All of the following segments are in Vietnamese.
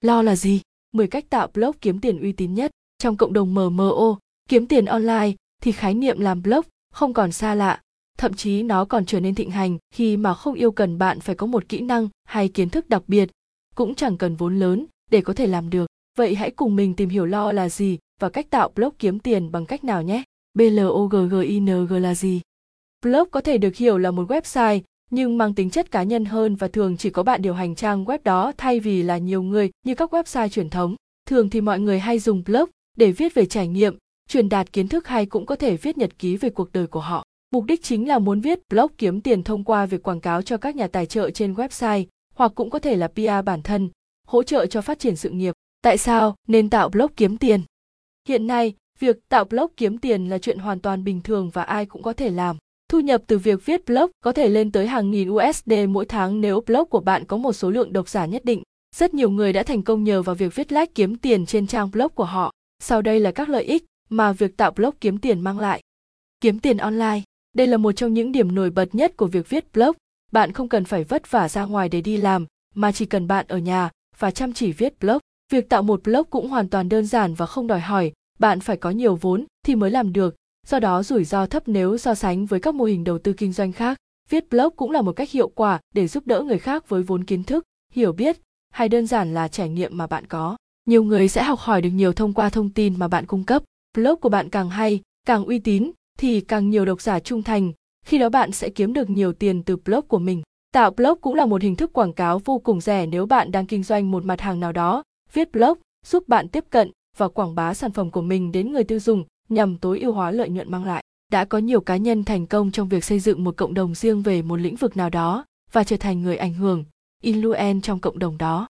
Lo là gì? 10 cách tạo blog kiếm tiền uy tín nhất. Trong cộng đồng MMO, kiếm tiền online thì khái niệm làm blog không còn xa lạ, thậm chí nó còn trở nên thịnh hành khi mà không yêu cần bạn phải có một kỹ năng hay kiến thức đặc biệt, cũng chẳng cần vốn lớn để có thể làm được. Vậy hãy cùng mình tìm hiểu lo là gì và cách tạo blog kiếm tiền bằng cách nào nhé. BLOGGING là gì? Blog có thể được hiểu là một website nhưng mang tính chất cá nhân hơn và thường chỉ có bạn điều hành trang web đó thay vì là nhiều người như các website truyền thống. Thường thì mọi người hay dùng blog để viết về trải nghiệm, truyền đạt kiến thức hay cũng có thể viết nhật ký về cuộc đời của họ. Mục đích chính là muốn viết blog kiếm tiền thông qua việc quảng cáo cho các nhà tài trợ trên website hoặc cũng có thể là PR bản thân, hỗ trợ cho phát triển sự nghiệp. Tại sao nên tạo blog kiếm tiền? Hiện nay, việc tạo blog kiếm tiền là chuyện hoàn toàn bình thường và ai cũng có thể làm. Thu nhập từ việc viết blog có thể lên tới hàng nghìn USD mỗi tháng nếu blog của bạn có một số lượng độc giả nhất định. Rất nhiều người đã thành công nhờ vào việc viết lách kiếm tiền trên trang blog của họ. Sau đây là các lợi ích mà việc tạo blog kiếm tiền mang lại. Kiếm tiền online. Đây là một trong những điểm nổi bật nhất của việc viết blog. Bạn không cần phải vất vả ra ngoài để đi làm, mà chỉ cần bạn ở nhà và chăm chỉ viết blog. Việc tạo một blog cũng hoàn toàn đơn giản và không đòi hỏi bạn phải có nhiều vốn thì mới làm được, do đó rủi ro thấp nếu so sánh với các mô hình đầu tư kinh doanh khác. Viết blog cũng là một cách hiệu quả để giúp đỡ người khác với vốn kiến thức, hiểu biết hay đơn giản là trải nghiệm mà bạn có. Nhiều người sẽ học hỏi được nhiều thông qua thông tin mà bạn cung cấp. Blog của bạn càng hay, càng uy tín thì càng nhiều độc giả trung thành, khi đó bạn sẽ kiếm được nhiều tiền từ blog của mình. Tạo blog cũng là một hình thức quảng cáo vô cùng rẻ nếu bạn đang kinh doanh một mặt hàng nào đó. Viết blog giúp bạn tiếp cận và quảng bá sản phẩm của mình đến người tiêu dùng nhằm tối ưu hóa lợi nhuận mang lại. Đã có nhiều cá nhân thành công trong việc xây dựng một cộng đồng riêng về một lĩnh vực nào đó và trở thành người ảnh hưởng, influence trong cộng đồng đó.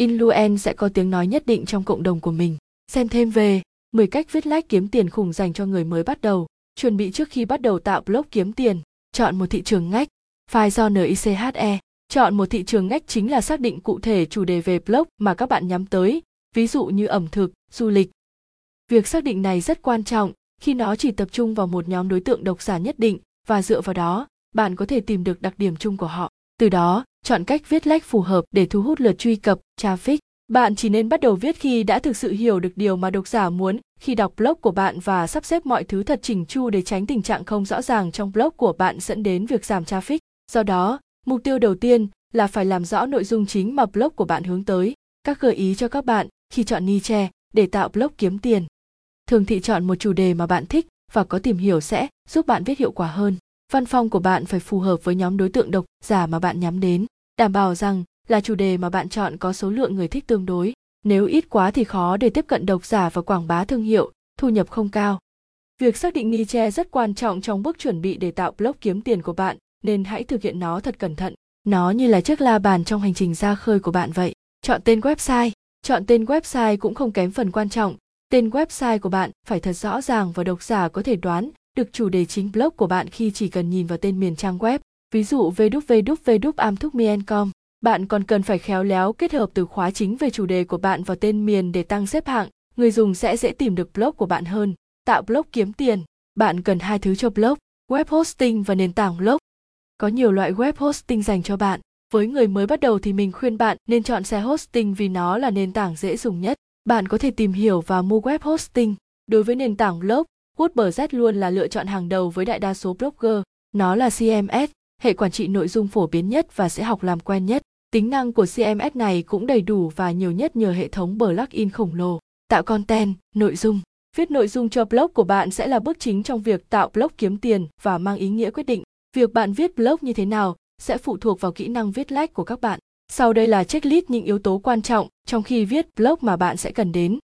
Influence sẽ có tiếng nói nhất định trong cộng đồng của mình. Xem thêm về 10 cách viết lách kiếm tiền khủng dành cho người mới bắt đầu. Chuẩn bị trước khi bắt đầu tạo blog kiếm tiền. Chọn một thị trường ngách. File do NICHE. Chọn một thị trường ngách chính là xác định cụ thể chủ đề về blog mà các bạn nhắm tới, ví dụ như ẩm thực, du lịch. Việc xác định này rất quan trọng khi nó chỉ tập trung vào một nhóm đối tượng độc giả nhất định và dựa vào đó, bạn có thể tìm được đặc điểm chung của họ. Từ đó, chọn cách viết lách phù hợp để thu hút lượt truy cập, traffic. Bạn chỉ nên bắt đầu viết khi đã thực sự hiểu được điều mà độc giả muốn khi đọc blog của bạn và sắp xếp mọi thứ thật chỉnh chu để tránh tình trạng không rõ ràng trong blog của bạn dẫn đến việc giảm traffic. Do đó, mục tiêu đầu tiên là phải làm rõ nội dung chính mà blog của bạn hướng tới. Các gợi ý cho các bạn khi chọn niche để tạo blog kiếm tiền. Thường thị chọn một chủ đề mà bạn thích và có tìm hiểu sẽ giúp bạn viết hiệu quả hơn. Văn phong của bạn phải phù hợp với nhóm đối tượng độc giả mà bạn nhắm đến, đảm bảo rằng là chủ đề mà bạn chọn có số lượng người thích tương đối. Nếu ít quá thì khó để tiếp cận độc giả và quảng bá thương hiệu, thu nhập không cao. Việc xác định niche rất quan trọng trong bước chuẩn bị để tạo blog kiếm tiền của bạn, nên hãy thực hiện nó thật cẩn thận. Nó như là chiếc la bàn trong hành trình ra khơi của bạn vậy. Chọn tên website. Chọn tên website cũng không kém phần quan trọng. Tên website của bạn phải thật rõ ràng và độc giả có thể đoán được chủ đề chính blog của bạn khi chỉ cần nhìn vào tên miền trang web. Ví dụ www.amthukmien.com. Bạn còn cần phải khéo léo kết hợp từ khóa chính về chủ đề của bạn vào tên miền để tăng xếp hạng, người dùng sẽ dễ tìm được blog của bạn hơn. Tạo blog kiếm tiền. Bạn cần hai thứ cho blog, web hosting và nền tảng blog. Có nhiều loại web hosting dành cho bạn. Với người mới bắt đầu thì mình khuyên bạn nên chọn xe hosting vì nó là nền tảng dễ dùng nhất. Bạn có thể tìm hiểu và mua web hosting. Đối với nền tảng blog, WordPress luôn là lựa chọn hàng đầu với đại đa số blogger. Nó là CMS, hệ quản trị nội dung phổ biến nhất và sẽ học làm quen nhất. Tính năng của CMS này cũng đầy đủ và nhiều nhất nhờ hệ thống plugin khổng lồ. Tạo content, nội dung. Viết nội dung cho blog của bạn sẽ là bước chính trong việc tạo blog kiếm tiền và mang ý nghĩa quyết định. Việc bạn viết blog như thế nào sẽ phụ thuộc vào kỹ năng viết lách của các bạn. Sau đây là checklist những yếu tố quan trọng trong khi viết blog mà bạn sẽ cần đến.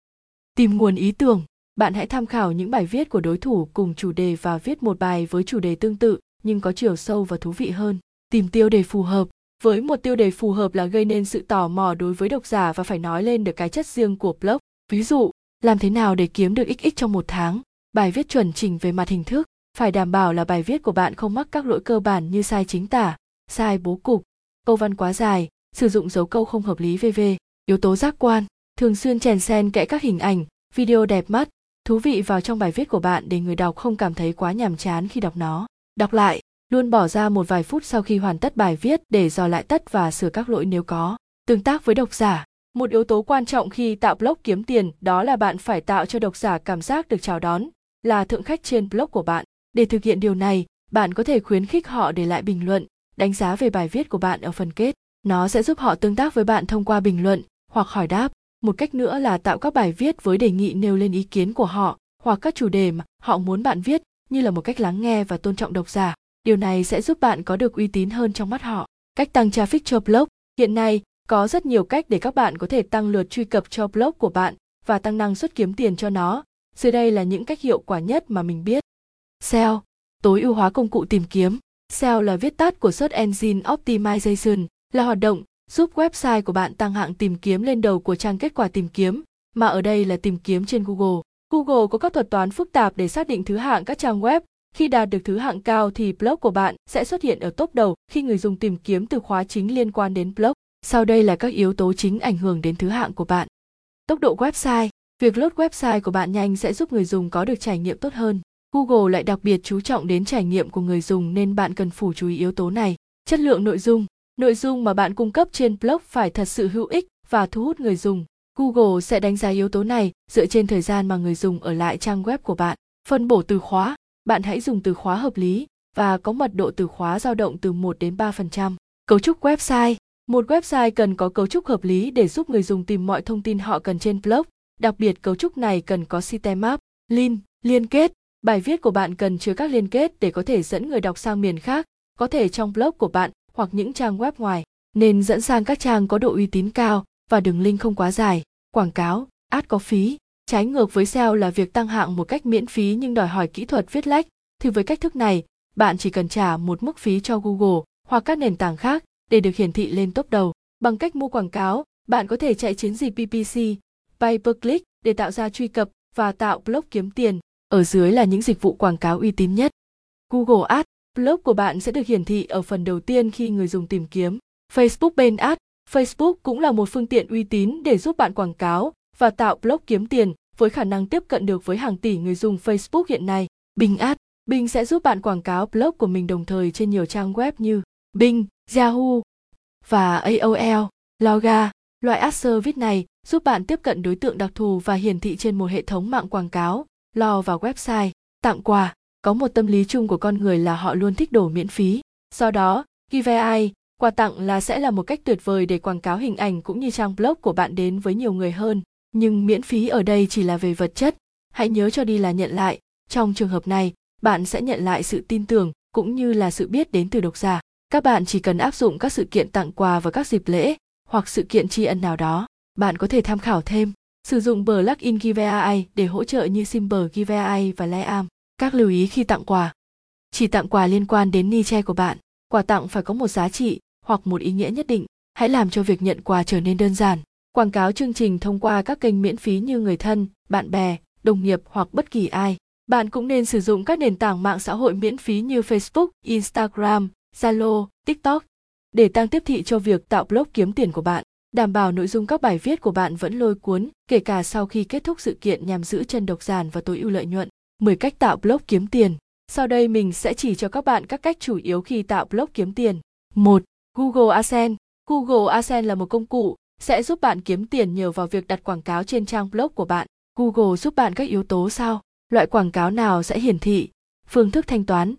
Tìm nguồn ý tưởng. Bạn hãy tham khảo những bài viết của đối thủ cùng chủ đề và viết một bài với chủ đề tương tự nhưng có chiều sâu và thú vị hơn. Tìm tiêu đề phù hợp. Với một tiêu đề phù hợp là gây nên sự tò mò đối với độc giả và phải nói lên được cái chất riêng của blog. Ví dụ, làm thế nào để kiếm được XX trong một tháng? Bài viết chuẩn chỉnh về mặt hình thức, phải đảm bảo là bài viết của bạn không mắc các lỗi cơ bản như sai chính tả, sai bố cục, câu văn quá dài, sử dụng dấu câu không hợp lý vv. Yếu tố giác quan, thường xuyên chèn xen kẽ các hình ảnh, video đẹp mắt, thú vị vào trong bài viết của bạn để người đọc không cảm thấy quá nhàm chán khi đọc nó. Đọc lại, luôn bỏ ra một vài phút sau khi hoàn tất bài viết để dò lại tất và sửa các lỗi nếu có. Tương tác với độc giả, Một yếu tố quan trọng khi tạo blog kiếm tiền đó là bạn phải tạo cho độc giả cảm giác được chào đón, là thượng khách trên blog của bạn. Để thực hiện điều này, bạn có thể khuyến khích họ để lại bình luận, đánh giá về bài viết của bạn ở phần kết. Nó sẽ giúp họ tương tác với bạn thông qua bình luận hoặc hỏi đáp. Một cách nữa là tạo các bài viết với đề nghị nêu lên ý kiến của họ hoặc các chủ đề mà họ muốn bạn viết như là một cách lắng nghe và tôn trọng độc giả. Điều này sẽ giúp bạn có được uy tín hơn trong mắt họ. Cách tăng traffic cho blog. Hiện nay, có rất nhiều cách để các bạn có thể tăng lượt truy cập cho blog của bạn và tăng năng suất kiếm tiền cho nó. Dưới đây là những cách hiệu quả nhất mà mình biết. SEO, tối ưu hóa công cụ tìm kiếm. SEO là viết tắt của Search Engine Optimization, là hoạt động giúp website của bạn tăng hạng tìm kiếm lên đầu của trang kết quả tìm kiếm, mà ở đây là tìm kiếm trên Google. Google có các thuật toán phức tạp để xác định thứ hạng các trang web. Khi đạt được thứ hạng cao thì blog của bạn sẽ xuất hiện ở top đầu khi người dùng tìm kiếm từ khóa chính liên quan đến blog. Sau đây là các yếu tố chính ảnh hưởng đến thứ hạng của bạn. Tốc độ website. Việc load website của bạn nhanh sẽ giúp người dùng có được trải nghiệm tốt hơn. Google lại đặc biệt chú trọng đến trải nghiệm của người dùng nên bạn cần phủ chú ý yếu tố này. Chất lượng nội dung. Nội dung mà bạn cung cấp trên blog phải thật sự hữu ích và thu hút người dùng. Google sẽ đánh giá yếu tố này dựa trên thời gian mà người dùng ở lại trang web của bạn. Phân bổ từ khóa, bạn hãy dùng từ khóa hợp lý và có mật độ từ khóa dao động từ 1 đến 3%. Cấu trúc website một website cần có cấu trúc hợp lý để giúp người dùng tìm mọi thông tin họ cần trên blog. Đặc biệt cấu trúc này cần có sitemap, link, liên kết. Bài viết của bạn cần chứa các liên kết để có thể dẫn người đọc sang miền khác, có thể trong blog của bạn hoặc những trang web ngoài. Nên dẫn sang các trang có độ uy tín cao và đường link không quá dài. Quảng cáo, ad có phí. Trái ngược với SEO là việc tăng hạng một cách miễn phí nhưng đòi hỏi kỹ thuật viết lách. Thì với cách thức này, bạn chỉ cần trả một mức phí cho Google hoặc các nền tảng khác để được hiển thị lên top đầu. Bằng cách mua quảng cáo, bạn có thể chạy chiến dịch PPC, pay per click để tạo ra truy cập và tạo blog kiếm tiền. Ở dưới là những dịch vụ quảng cáo uy tín nhất. Google Ads, blog của bạn sẽ được hiển thị ở phần đầu tiên khi người dùng tìm kiếm. Facebook bên ad Facebook cũng là một phương tiện uy tín để giúp bạn quảng cáo và tạo blog kiếm tiền với khả năng tiếp cận được với hàng tỷ người dùng Facebook hiện nay. Bing Ads, Bing sẽ giúp bạn quảng cáo blog của mình đồng thời trên nhiều trang web như Bing, Yahoo và AOL, Loga. Loại ad service này giúp bạn tiếp cận đối tượng đặc thù và hiển thị trên một hệ thống mạng quảng cáo, lo vào website, tặng quà. Có một tâm lý chung của con người là họ luôn thích đồ miễn phí. Do đó, giveaway, quà tặng là sẽ là một cách tuyệt vời để quảng cáo hình ảnh cũng như trang blog của bạn đến với nhiều người hơn. Nhưng miễn phí ở đây chỉ là về vật chất. Hãy nhớ cho đi là nhận lại. Trong trường hợp này, bạn sẽ nhận lại sự tin tưởng cũng như là sự biết đến từ độc giả các bạn chỉ cần áp dụng các sự kiện tặng quà vào các dịp lễ hoặc sự kiện tri ân nào đó bạn có thể tham khảo thêm sử dụng plugin giveaway để hỗ trợ như simber giveaway và Liam. Các lưu ý khi tặng quà. Chỉ tặng quà liên quan đến ni che của bạn. Quà tặng phải có một giá trị hoặc một ý nghĩa nhất định. Hãy làm cho việc nhận quà trở nên đơn giản. Quảng cáo chương trình thông qua các kênh miễn phí như người thân, bạn bè, đồng nghiệp hoặc bất kỳ ai. Bạn cũng nên sử dụng các nền tảng mạng xã hội miễn phí như Facebook, Instagram, Zalo, TikTok để tăng tiếp thị cho việc tạo blog kiếm tiền của bạn. Đảm bảo nội dung các bài viết của bạn vẫn lôi cuốn, kể cả sau khi kết thúc sự kiện nhằm giữ chân độc giả và tối ưu lợi nhuận. 10 cách tạo blog kiếm tiền. Sau đây mình sẽ chỉ cho các bạn các cách chủ yếu khi tạo blog kiếm tiền. 1. Google AdSense. Google AdSense là một công cụ sẽ giúp bạn kiếm tiền nhờ vào việc đặt quảng cáo trên trang blog của bạn. Google giúp bạn các yếu tố sau: loại quảng cáo nào sẽ hiển thị, phương thức thanh toán,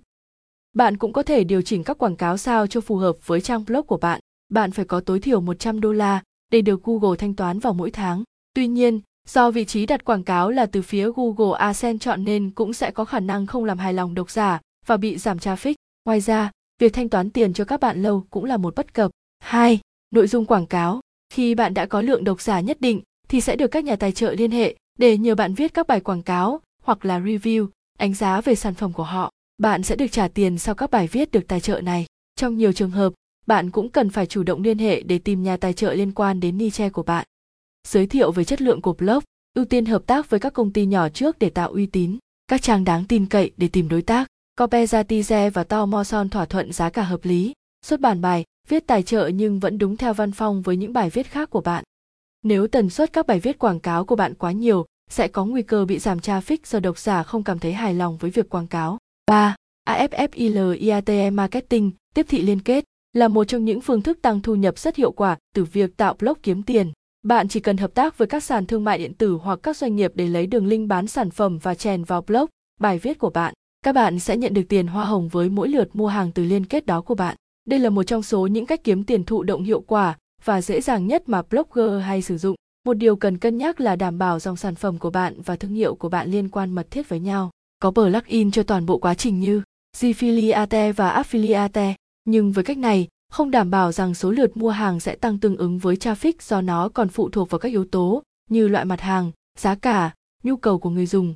bạn cũng có thể điều chỉnh các quảng cáo sao cho phù hợp với trang blog của bạn. Bạn phải có tối thiểu 100 đô la để được Google thanh toán vào mỗi tháng. Tuy nhiên, do vị trí đặt quảng cáo là từ phía Google AdSense chọn nên cũng sẽ có khả năng không làm hài lòng độc giả và bị giảm traffic. Ngoài ra, việc thanh toán tiền cho các bạn lâu cũng là một bất cập. 2. Nội dung quảng cáo. Khi bạn đã có lượng độc giả nhất định thì sẽ được các nhà tài trợ liên hệ để nhờ bạn viết các bài quảng cáo hoặc là review, đánh giá về sản phẩm của họ bạn sẽ được trả tiền sau các bài viết được tài trợ này. Trong nhiều trường hợp, bạn cũng cần phải chủ động liên hệ để tìm nhà tài trợ liên quan đến niche của bạn. Giới thiệu về chất lượng của blog, ưu tiên hợp tác với các công ty nhỏ trước để tạo uy tín, các trang đáng tin cậy để tìm đối tác. Copezatize và Tomoson thỏa thuận giá cả hợp lý, xuất bản bài, viết tài trợ nhưng vẫn đúng theo văn phong với những bài viết khác của bạn. Nếu tần suất các bài viết quảng cáo của bạn quá nhiều, sẽ có nguy cơ bị giảm traffic do độc giả không cảm thấy hài lòng với việc quảng cáo. 3. Affiliate Marketing, tiếp thị liên kết, là một trong những phương thức tăng thu nhập rất hiệu quả từ việc tạo blog kiếm tiền. Bạn chỉ cần hợp tác với các sàn thương mại điện tử hoặc các doanh nghiệp để lấy đường link bán sản phẩm và chèn vào blog, bài viết của bạn. Các bạn sẽ nhận được tiền hoa hồng với mỗi lượt mua hàng từ liên kết đó của bạn. Đây là một trong số những cách kiếm tiền thụ động hiệu quả và dễ dàng nhất mà blogger hay sử dụng. Một điều cần cân nhắc là đảm bảo dòng sản phẩm của bạn và thương hiệu của bạn liên quan mật thiết với nhau. Có plugin cho toàn bộ quá trình như Gfiliate và Affiliate, nhưng với cách này, không đảm bảo rằng số lượt mua hàng sẽ tăng tương ứng với traffic do nó còn phụ thuộc vào các yếu tố như loại mặt hàng, giá cả, nhu cầu của người dùng.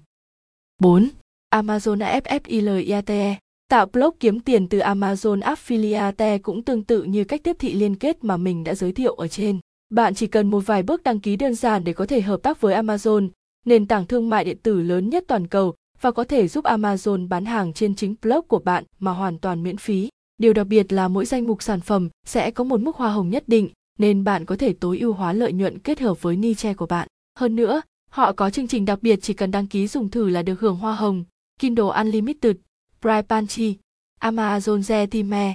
4. Amazon AFFILIATE Tạo blog kiếm tiền từ Amazon Affiliate cũng tương tự như cách tiếp thị liên kết mà mình đã giới thiệu ở trên. Bạn chỉ cần một vài bước đăng ký đơn giản để có thể hợp tác với Amazon, nền tảng thương mại điện tử lớn nhất toàn cầu và có thể giúp Amazon bán hàng trên chính blog của bạn mà hoàn toàn miễn phí. Điều đặc biệt là mỗi danh mục sản phẩm sẽ có một mức hoa hồng nhất định, nên bạn có thể tối ưu hóa lợi nhuận kết hợp với niche của bạn. Hơn nữa, họ có chương trình đặc biệt chỉ cần đăng ký dùng thử là được hưởng hoa hồng, Kindle Unlimited, bright panchi Amazon zetime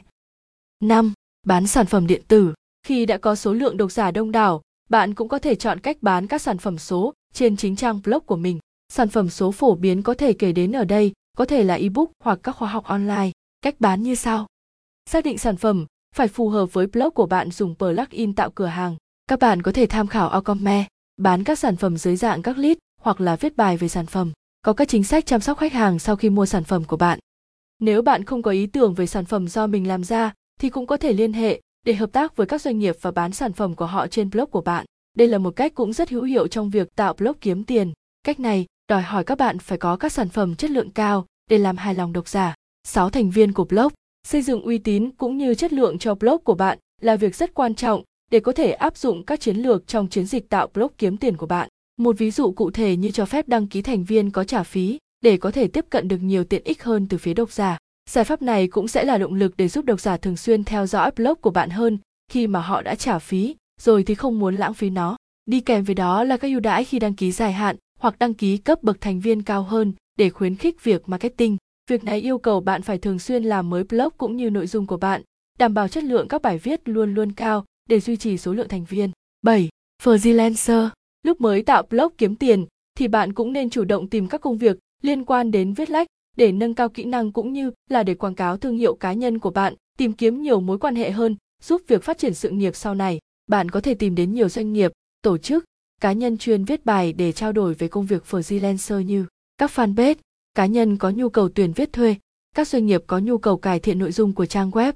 5. Bán sản phẩm điện tử. Khi đã có số lượng độc giả đông đảo, bạn cũng có thể chọn cách bán các sản phẩm số trên chính trang blog của mình. Sản phẩm số phổ biến có thể kể đến ở đây, có thể là ebook hoặc các khóa học online. Cách bán như sau. Xác định sản phẩm phải phù hợp với blog của bạn dùng plugin tạo cửa hàng. Các bạn có thể tham khảo Ocome, bán các sản phẩm dưới dạng các lead hoặc là viết bài về sản phẩm. Có các chính sách chăm sóc khách hàng sau khi mua sản phẩm của bạn. Nếu bạn không có ý tưởng về sản phẩm do mình làm ra thì cũng có thể liên hệ để hợp tác với các doanh nghiệp và bán sản phẩm của họ trên blog của bạn. Đây là một cách cũng rất hữu hiệu trong việc tạo blog kiếm tiền. Cách này đòi hỏi các bạn phải có các sản phẩm chất lượng cao để làm hài lòng độc giả. 6 thành viên của blog Xây dựng uy tín cũng như chất lượng cho blog của bạn là việc rất quan trọng để có thể áp dụng các chiến lược trong chiến dịch tạo blog kiếm tiền của bạn. Một ví dụ cụ thể như cho phép đăng ký thành viên có trả phí để có thể tiếp cận được nhiều tiện ích hơn từ phía độc giả. Giải pháp này cũng sẽ là động lực để giúp độc giả thường xuyên theo dõi blog của bạn hơn khi mà họ đã trả phí, rồi thì không muốn lãng phí nó. Đi kèm với đó là các ưu đãi khi đăng ký dài hạn hoặc đăng ký cấp bậc thành viên cao hơn để khuyến khích việc marketing. Việc này yêu cầu bạn phải thường xuyên làm mới blog cũng như nội dung của bạn, đảm bảo chất lượng các bài viết luôn luôn cao để duy trì số lượng thành viên. 7. Freelancer Lúc mới tạo blog kiếm tiền thì bạn cũng nên chủ động tìm các công việc liên quan đến viết lách để nâng cao kỹ năng cũng như là để quảng cáo thương hiệu cá nhân của bạn, tìm kiếm nhiều mối quan hệ hơn, giúp việc phát triển sự nghiệp sau này. Bạn có thể tìm đến nhiều doanh nghiệp, tổ chức, cá nhân chuyên viết bài để trao đổi về công việc freelancer như các fanpage, cá nhân có nhu cầu tuyển viết thuê, các doanh nghiệp có nhu cầu cải thiện nội dung của trang web.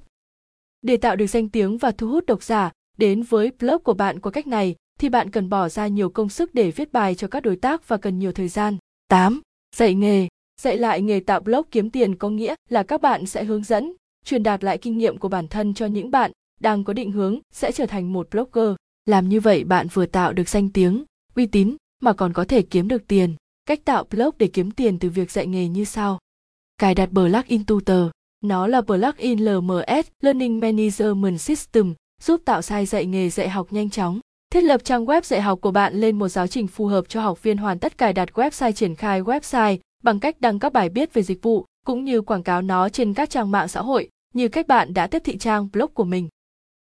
Để tạo được danh tiếng và thu hút độc giả đến với blog của bạn qua cách này thì bạn cần bỏ ra nhiều công sức để viết bài cho các đối tác và cần nhiều thời gian. 8. Dạy nghề. Dạy lại nghề tạo blog kiếm tiền có nghĩa là các bạn sẽ hướng dẫn, truyền đạt lại kinh nghiệm của bản thân cho những bạn đang có định hướng sẽ trở thành một blogger. Làm như vậy bạn vừa tạo được danh tiếng, uy tín mà còn có thể kiếm được tiền. Cách tạo blog để kiếm tiền từ việc dạy nghề như sau. Cài đặt plugin Tutor. Nó là plugin LMS Learning Management System, giúp tạo sai dạy nghề dạy học nhanh chóng. Thiết lập trang web dạy học của bạn lên một giáo trình phù hợp cho học viên hoàn tất cài đặt website triển khai website bằng cách đăng các bài viết về dịch vụ, cũng như quảng cáo nó trên các trang mạng xã hội, như cách bạn đã tiếp thị trang blog của mình.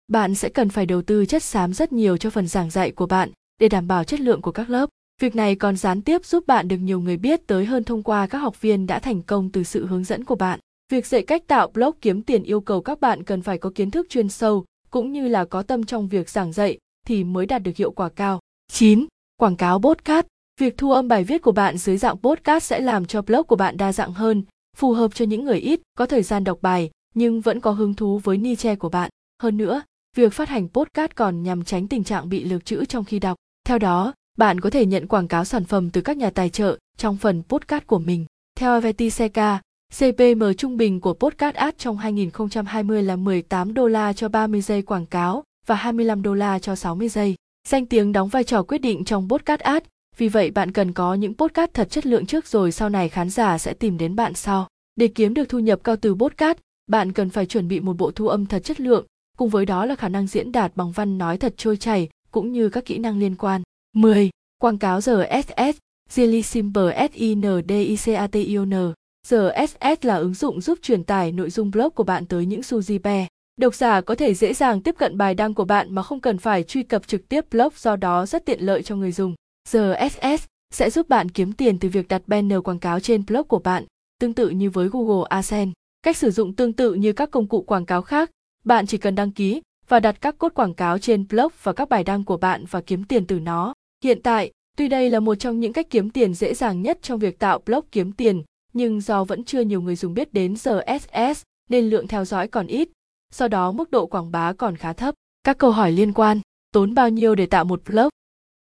Bạn sẽ cần phải đầu tư chất xám rất nhiều cho phần giảng dạy của bạn để đảm bảo chất lượng của các lớp. Việc này còn gián tiếp giúp bạn được nhiều người biết tới hơn thông qua các học viên đã thành công từ sự hướng dẫn của bạn. Việc dạy cách tạo blog kiếm tiền yêu cầu các bạn cần phải có kiến thức chuyên sâu cũng như là có tâm trong việc giảng dạy thì mới đạt được hiệu quả cao. 9. Quảng cáo podcast. Việc thu âm bài viết của bạn dưới dạng podcast sẽ làm cho blog của bạn đa dạng hơn, phù hợp cho những người ít có thời gian đọc bài nhưng vẫn có hứng thú với niche của bạn. Hơn nữa, việc phát hành podcast còn nhằm tránh tình trạng bị lược chữ trong khi đọc. Theo đó, bạn có thể nhận quảng cáo sản phẩm từ các nhà tài trợ trong phần podcast của mình. Theo Avetseca, CPM trung bình của podcast ad trong 2020 là 18 đô la cho 30 giây quảng cáo và 25 đô la cho 60 giây. Danh tiếng đóng vai trò quyết định trong podcast ad, vì vậy bạn cần có những podcast thật chất lượng trước rồi sau này khán giả sẽ tìm đến bạn sau. Để kiếm được thu nhập cao từ podcast, bạn cần phải chuẩn bị một bộ thu âm thật chất lượng, cùng với đó là khả năng diễn đạt bằng văn nói thật trôi chảy cũng như các kỹ năng liên quan. 10. Quảng cáo RSS Zili Simple SINDICATION RSS là ứng dụng giúp truyền tải nội dung blog của bạn tới những Suzy Độc giả có thể dễ dàng tiếp cận bài đăng của bạn mà không cần phải truy cập trực tiếp blog do đó rất tiện lợi cho người dùng. RSS sẽ giúp bạn kiếm tiền từ việc đặt banner quảng cáo trên blog của bạn, tương tự như với Google AdSense. Cách sử dụng tương tự như các công cụ quảng cáo khác, bạn chỉ cần đăng ký và đặt các cốt quảng cáo trên blog và các bài đăng của bạn và kiếm tiền từ nó. Hiện tại, tuy đây là một trong những cách kiếm tiền dễ dàng nhất trong việc tạo blog kiếm tiền, nhưng do vẫn chưa nhiều người dùng biết đến RSS nên lượng theo dõi còn ít, do đó mức độ quảng bá còn khá thấp. Các câu hỏi liên quan, tốn bao nhiêu để tạo một blog?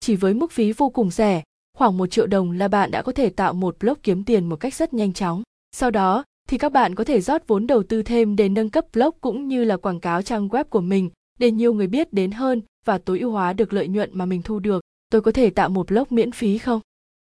Chỉ với mức phí vô cùng rẻ, khoảng 1 triệu đồng là bạn đã có thể tạo một blog kiếm tiền một cách rất nhanh chóng. Sau đó, thì các bạn có thể rót vốn đầu tư thêm để nâng cấp blog cũng như là quảng cáo trang web của mình để nhiều người biết đến hơn và tối ưu hóa được lợi nhuận mà mình thu được. Tôi có thể tạo một blog miễn phí không?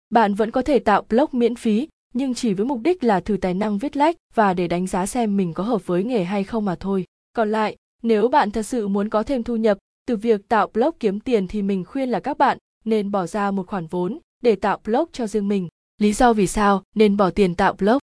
Bạn vẫn có thể tạo blog miễn phí, nhưng chỉ với mục đích là thử tài năng viết lách và để đánh giá xem mình có hợp với nghề hay không mà thôi. Còn lại, nếu bạn thật sự muốn có thêm thu nhập từ việc tạo blog kiếm tiền thì mình khuyên là các bạn nên bỏ ra một khoản vốn để tạo blog cho riêng mình. Lý do vì sao nên bỏ tiền tạo blog?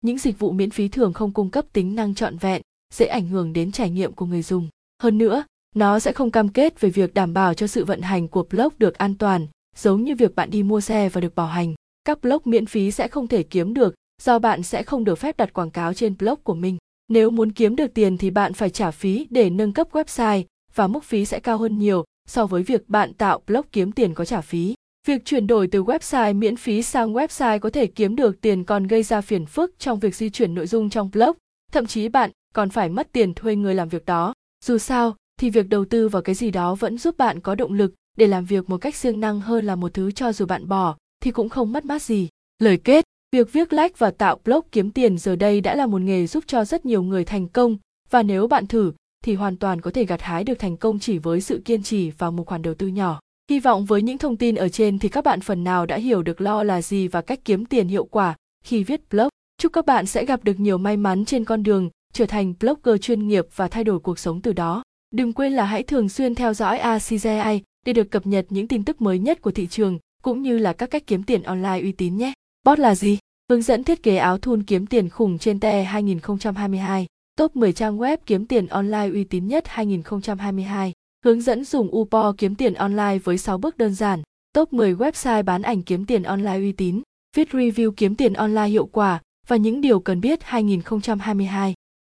Những dịch vụ miễn phí thường không cung cấp tính năng trọn vẹn, dễ ảnh hưởng đến trải nghiệm của người dùng. Hơn nữa, nó sẽ không cam kết về việc đảm bảo cho sự vận hành của blog được an toàn, giống như việc bạn đi mua xe và được bảo hành. Các blog miễn phí sẽ không thể kiếm được do bạn sẽ không được phép đặt quảng cáo trên blog của mình. Nếu muốn kiếm được tiền thì bạn phải trả phí để nâng cấp website và mức phí sẽ cao hơn nhiều so với việc bạn tạo blog kiếm tiền có trả phí. Việc chuyển đổi từ website miễn phí sang website có thể kiếm được tiền còn gây ra phiền phức trong việc di chuyển nội dung trong blog, thậm chí bạn còn phải mất tiền thuê người làm việc đó. Dù sao, thì việc đầu tư vào cái gì đó vẫn giúp bạn có động lực để làm việc một cách siêng năng hơn là một thứ cho dù bạn bỏ thì cũng không mất mát gì. Lời kết, việc viết lách và tạo blog kiếm tiền giờ đây đã là một nghề giúp cho rất nhiều người thành công và nếu bạn thử thì hoàn toàn có thể gặt hái được thành công chỉ với sự kiên trì và một khoản đầu tư nhỏ. Hy vọng với những thông tin ở trên thì các bạn phần nào đã hiểu được lo là gì và cách kiếm tiền hiệu quả khi viết blog. Chúc các bạn sẽ gặp được nhiều may mắn trên con đường trở thành blogger chuyên nghiệp và thay đổi cuộc sống từ đó. Đừng quên là hãy thường xuyên theo dõi ACJI để được cập nhật những tin tức mới nhất của thị trường, cũng như là các cách kiếm tiền online uy tín nhé. Bot là gì? Hướng dẫn thiết kế áo thun kiếm tiền khủng trên TE 2022. Top 10 trang web kiếm tiền online uy tín nhất 2022. Hướng dẫn dùng Upo kiếm tiền online với 6 bước đơn giản. Top 10 website bán ảnh kiếm tiền online uy tín. Viết review kiếm tiền online hiệu quả và những điều cần biết 2022.